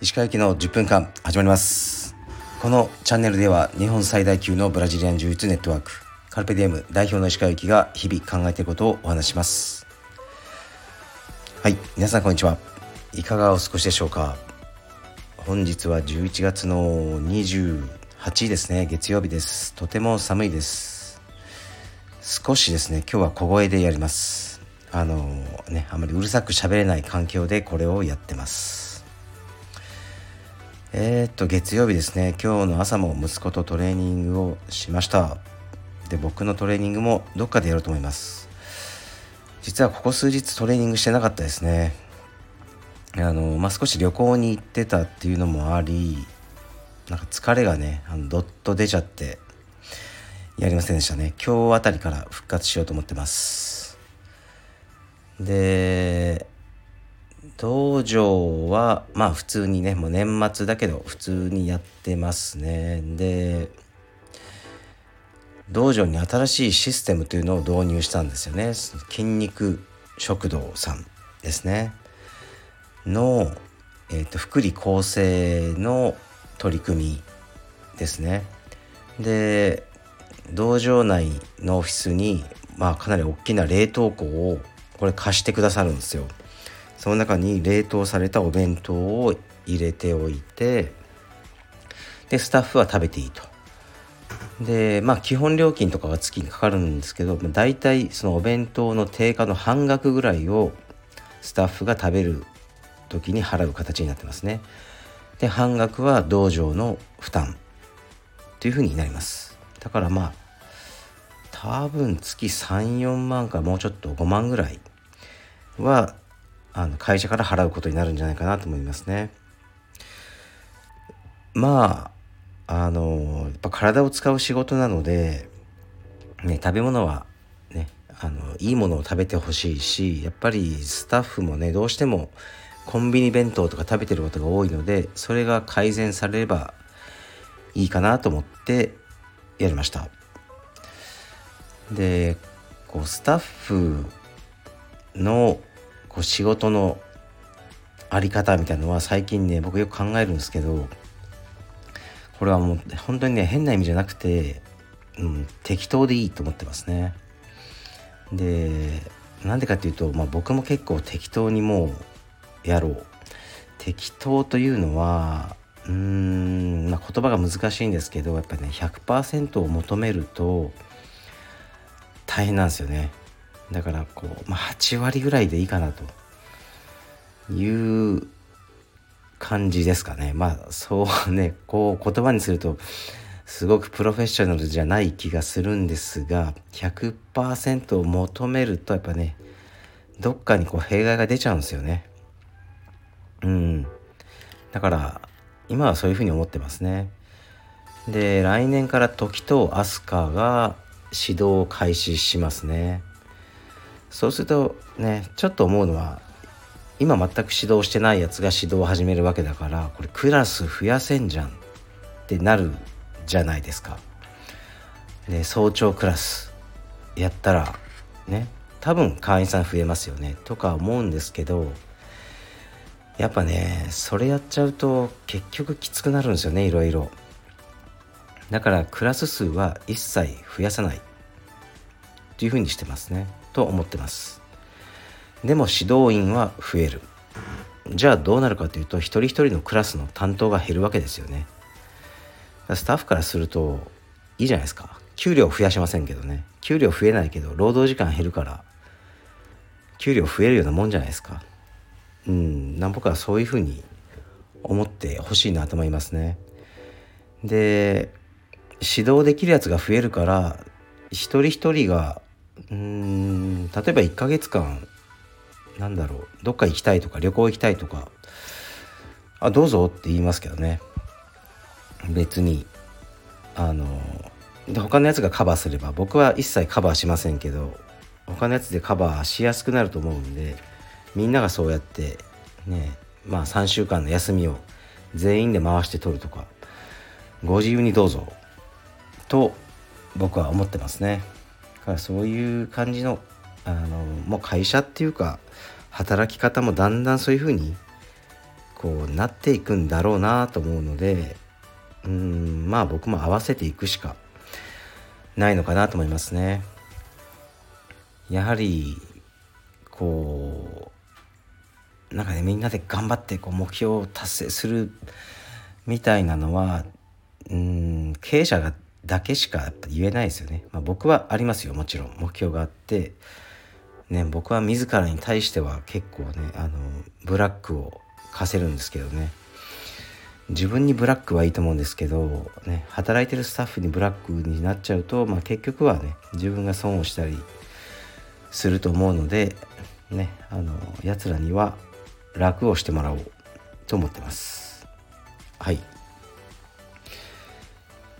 石川行きの10分間始まります。このチャンネルでは日本最大級のブラジリアン柔術ネットワークカルペディエム代表の石川行きが日々考えていることをお話します。はい皆さんこんにちは。いかがお過ごしでしょうか。本日は11月の28日ですね。月曜日です。とても寒いです。少しですね今日は小声でやります。あのねあまりうるさく喋れない環境でこれをやってます。えー、っと月曜日ですね。今日の朝も息子とトレーニングをしました。で僕のトレーニングもどっかでやろうと思います。実はここ数日トレーニングしてなかったですね。あの、まあ、少し旅行に行ってたっていうのもありなんか疲れがねあのどっと出ちゃって。やりませんでしたね。今日あたりから復活しようと思ってます。で道場はまあ普通にねもう年末だけど普通にやってますね。で道場に新しいシステムというのを導入したんですよね。筋肉食堂さんですね。の、えーと、福利厚生の取り組みですね。で道場内のオフィスにまあかなり大きな冷凍庫をこれ貸してくださるんですよその中に冷凍されたお弁当を入れておいてでスタッフは食べていいと。でまあ基本料金とかが月にかかるんですけど大体そのお弁当の定価の半額ぐらいをスタッフが食べる時に払う形になってますね。で半額は道場の負担というふうになります。だからまあ多分月34万かもうちょっと5万ぐらいはあの会社から払うことになるんじゃないかなと思いますね。まああのやっぱ体を使う仕事なので、ね、食べ物はねあのいいものを食べてほしいしやっぱりスタッフもねどうしてもコンビニ弁当とか食べてることが多いのでそれが改善されればいいかなと思ってやりましたでこうスタッフのこう仕事のあり方みたいなのは最近ね僕よく考えるんですけどこれはもう本当にね変な意味じゃなくて、うん、適当でいいと思ってますね。でなんでかっていうと、まあ、僕も結構適当にもうやろう適当というのはうーん、まあ、言葉が難しいんですけどやっぱりね100%を求めると大変なんですよね。だからこう、まあ、8割ぐらいでいいかなという感じですかね。まあそうねこう言葉にするとすごくプロフェッショナルじゃない気がするんですが100%を求めるとやっぱねどっかにこう弊害が出ちゃうんですよね。うん。だから今はそういうふうに思ってますね。で来年から時と飛鳥が指導を開始しますね。そうするとねちょっと思うのは今全く指導してないやつが指導を始めるわけだからこれクラス増やせんじゃんってなるじゃないですか。で早朝クラスやったらね多分会員さん増えますよね。とか思うんですけどやっぱねそれやっちゃうと結局きつくなるんですよねいろいろ。だからクラス数は一切増やさない。っていうふうにしてますね。と思ってます。でも指導員は増える。じゃあどうなるかというと一人一人のクラスの担当が減るわけですよね。スタッフからするといいじゃないですか。給料増やしませんけどね。給料増えないけど労働時間減るから給料増えるようなもんじゃないですか。うん。僕はそういうふうに思ってほしいなと思いますね。で指導できるやつが増えるから一人一人がうん例えば1ヶ月間なんだろうどっか行きたいとか旅行行きたいとかあどうぞって言いますけどね。別にあので他のやつがカバーすれば僕は一切カバーしませんけど他のやつでカバーしやすくなると思うんでみんながそうやってねまあ3週間の休みを全員で回して取るとかご自由にどうぞと僕は思ってますねだ。からそういう感じのあのもう会社っていうか働き方もだんだんそういう風にこうなっていくんだろうなと思うのでうんまあ僕も合わせていくしかないのかなと思いますね。やはりこうなんかねみんなで頑張ってこう目標を達成するみたいなのはうん経営者がだけしかやっぱ言えないですよね。まあ、僕はありますよもちろん。目標があって、ね、僕は自らに対しては結構ねあのブラックを課せるんですけどね。自分にブラックはいいと思うんですけど、ね、働いてるスタッフにブラックになっちゃうと、まあ、結局はね自分が損をしたりすると思うのでねあのやつらには楽をしてもらおうと思ってます。はい。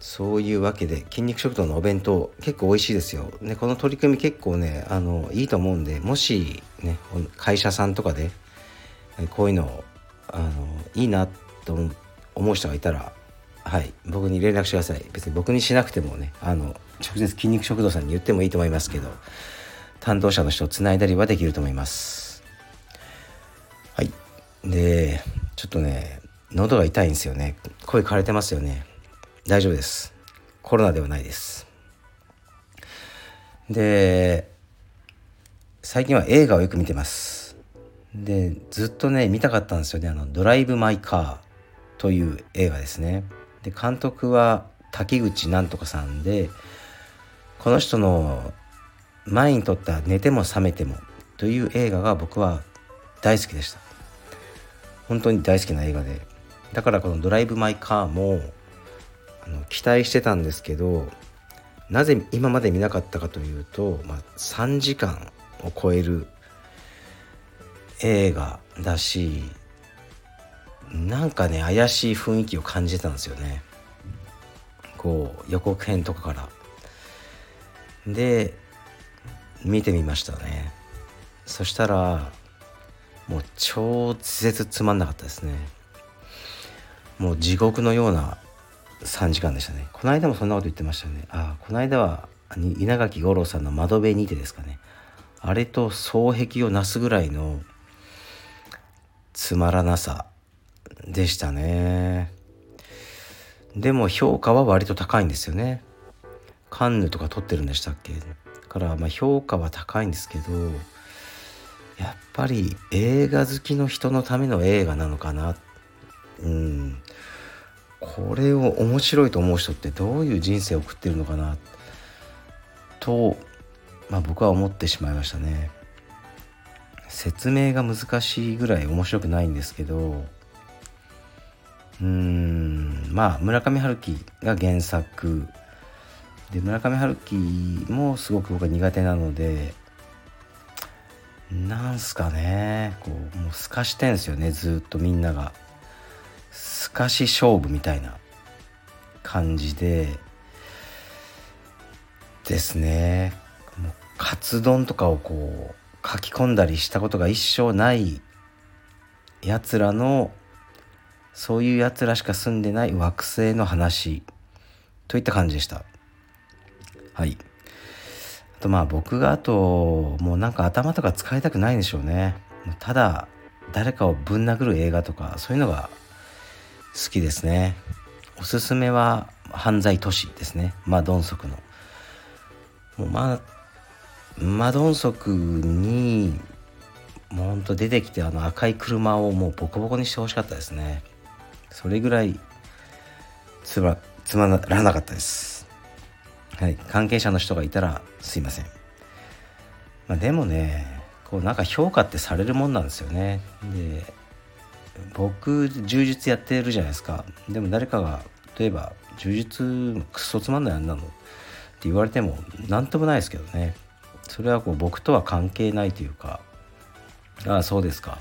そういうわけで筋肉食堂のお弁当結構美味しいですよ。ね、この取り組み結構ねあのいいと思うんでもしね会社さんとかでこういうのあのいいなと思う人がいたらはい僕に連絡してください。別に僕にしなくてもねあの直接筋肉食堂さんに言ってもいいと思いますけど担当者の人をつないだりはできると思います。でちょっとね喉が痛いんですよね。声枯れてますよね。大丈夫です。コロナではないです。で最近は映画をよく見てます。でずっとね見たかったんですよね。あの「ドライブ・マイ・カー」という映画ですね。で監督は滝口なんとかさんでこの人の前に撮った「寝ても覚めても」という映画が僕は大好きでした。本当に大好きな映画で。だからこの「ドライブ・マイ・カー」もあの期待してたんですけどなぜ今まで見なかったかというと、まあ、3時間を超える映画だしなんかね怪しい雰囲気を感じてたんですよね。こう予告編とかから。で見てみましたね。そしたらもう超絶つまんなかったですね。もう地獄のような3時間でしたね。この間もそんなこと言ってましたね。ああこの間は稲垣吾郎さんの「窓辺にて」ですかね。あれと双璧をなすぐらいのつまらなさでしたね。でも評価は割と高いんですよね。カンヌとか撮ってるんでしたっけ？からまあ評価は高いんですけどやっぱり映画好きの人のための映画なのかな。うん。これを面白いと思う人ってどういう人生を送ってるのかな。と、まあ、僕は思ってしまいましたね。説明が難しいぐらい面白くないんですけど。うーん。まあ村上春樹が原作。で村上春樹もすごく僕は苦手なので。なんすかね。こうもう透かしてんすよねずっとみんなが。透かし勝負みたいな感じで。ですね。もうカツ丼とかをこう書き込んだりしたことが一生ないやつらのそういうやつらしか住んでない惑星の話といった感じでした。はい。とまあ僕があともうなんか頭とか使いたくないんでしょうね。ただ誰かをぶん殴る映画とかそういうのが好きですね。おすすめは犯罪都市ですね。マドンソクの。もうまマドンソクにもうほんと出てきてあの赤い車をもうボコボコにしてほしかったですね。それぐらいつまつまらなかったです。はい。関係者の人がいたらすいません。まあでもねこうなんか評価ってされるもんなんですよね。で僕柔術やってるじゃないですか。でも誰かが例えば柔術クソつまんないあんなのって言われても何ともないですけどね。それはこう僕とは関係ないというかああそうですか。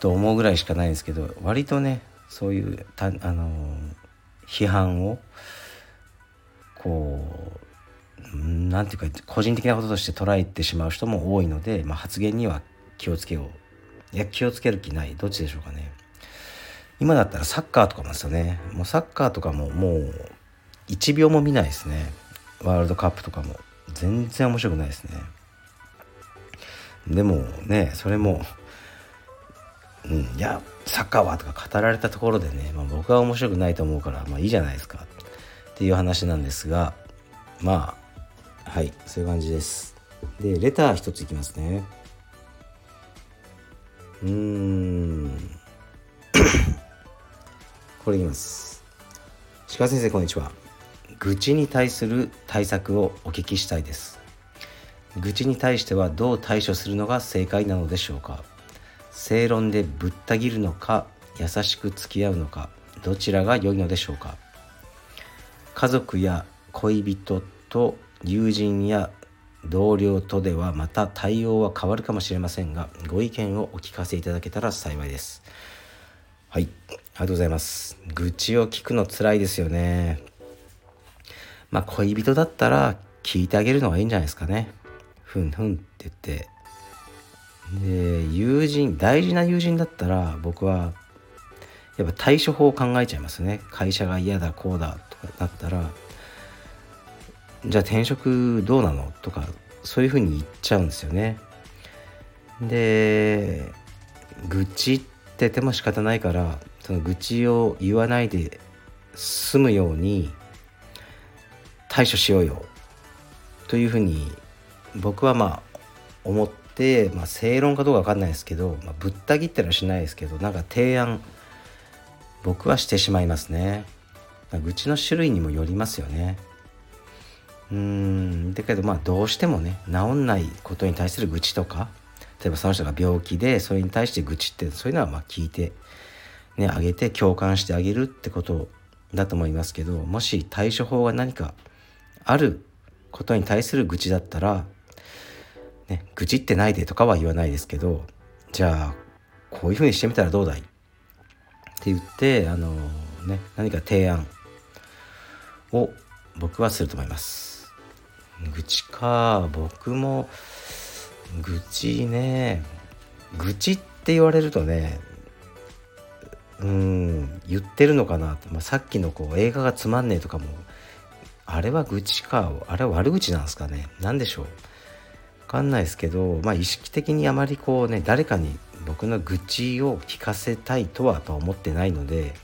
と思うぐらいしかないんですけど割とねそういうたあの批判をこう何て言うか個人的なこととして捉えてしまう人も多いので、まあ、発言には気をつけよう。いや気をつける気ない。どっちでしょうかね。今だったらサッカーとかもですよね。もうサッカーとかももう1秒も見ないですね。ワールドカップとかも。全然面白くないですね。でもねそれもうん、いやサッカーはとか語られたところでね、まあ、僕は面白くないと思うからまあいいじゃないですか。っていう話なんですがまあはいそういう感じです。でレター一ついきますね。うーん。これいきます。鹿先生こんにちは。愚痴に対する対策をお聞きしたいです。愚痴に対してはどう対処するのが正解なのでしょうか。正論でぶった切るのか優しく付き合うのかどちらが良いのでしょうか。家族や恋人と友人や同僚とではまた対応は変わるかもしれませんがご意見をお聞かせいただけたら幸いです。はい。ありがとうございます。愚痴を聞くの辛いですよね。まあ恋人だったら聞いてあげるのがいいんじゃないですかね。ふんふんって言って。で友人大事な友人だったら僕はやっぱ対処法を考えちゃいますね。会社が嫌だこうだとかだったらじゃあ転職どうなの？とかそういうふうに言っちゃうんですよね。で愚痴ってても仕方ないからその愚痴を言わないで済むように対処しようよ。というふうに僕はまあ思って、まあ、正論かどうか分かんないですけど、まあ、ぶった切ってのはしないですけどなんか提案僕はしてしまいますね。愚痴の種類にもよりますよね。うん。だけどまあどうしてもね治んないことに対する愚痴とか例えばその人が病気でそれに対して愚痴ってそういうのはまあ聞いてねあげて共感してあげるってことだと思いますけどもし対処法が何かあることに対する愚痴だったらね、愚痴ってないでとかは言わないですけどじゃあこういうふうにしてみたらどうだい？って言ってあのね何か提案を僕はすると思います。愚痴か。僕も愚痴ね。愚痴って言われるとねうん言ってるのかなと、まあ、さっきのこう映画がつまんねえとかもあれは愚痴か。あれは悪口なんですかね。何でしょう。分かんないですけど、まあ、意識的にあまりこうね誰かに僕の愚痴を聞かせたいとはとは思ってないので、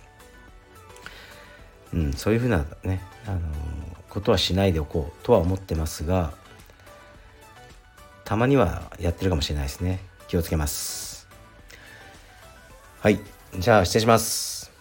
うん、そういうふうなね、あのことはしないでおこうとは思ってますがたまにはやってるかもしれないですね。気をつけます。はい。じゃあ失礼します。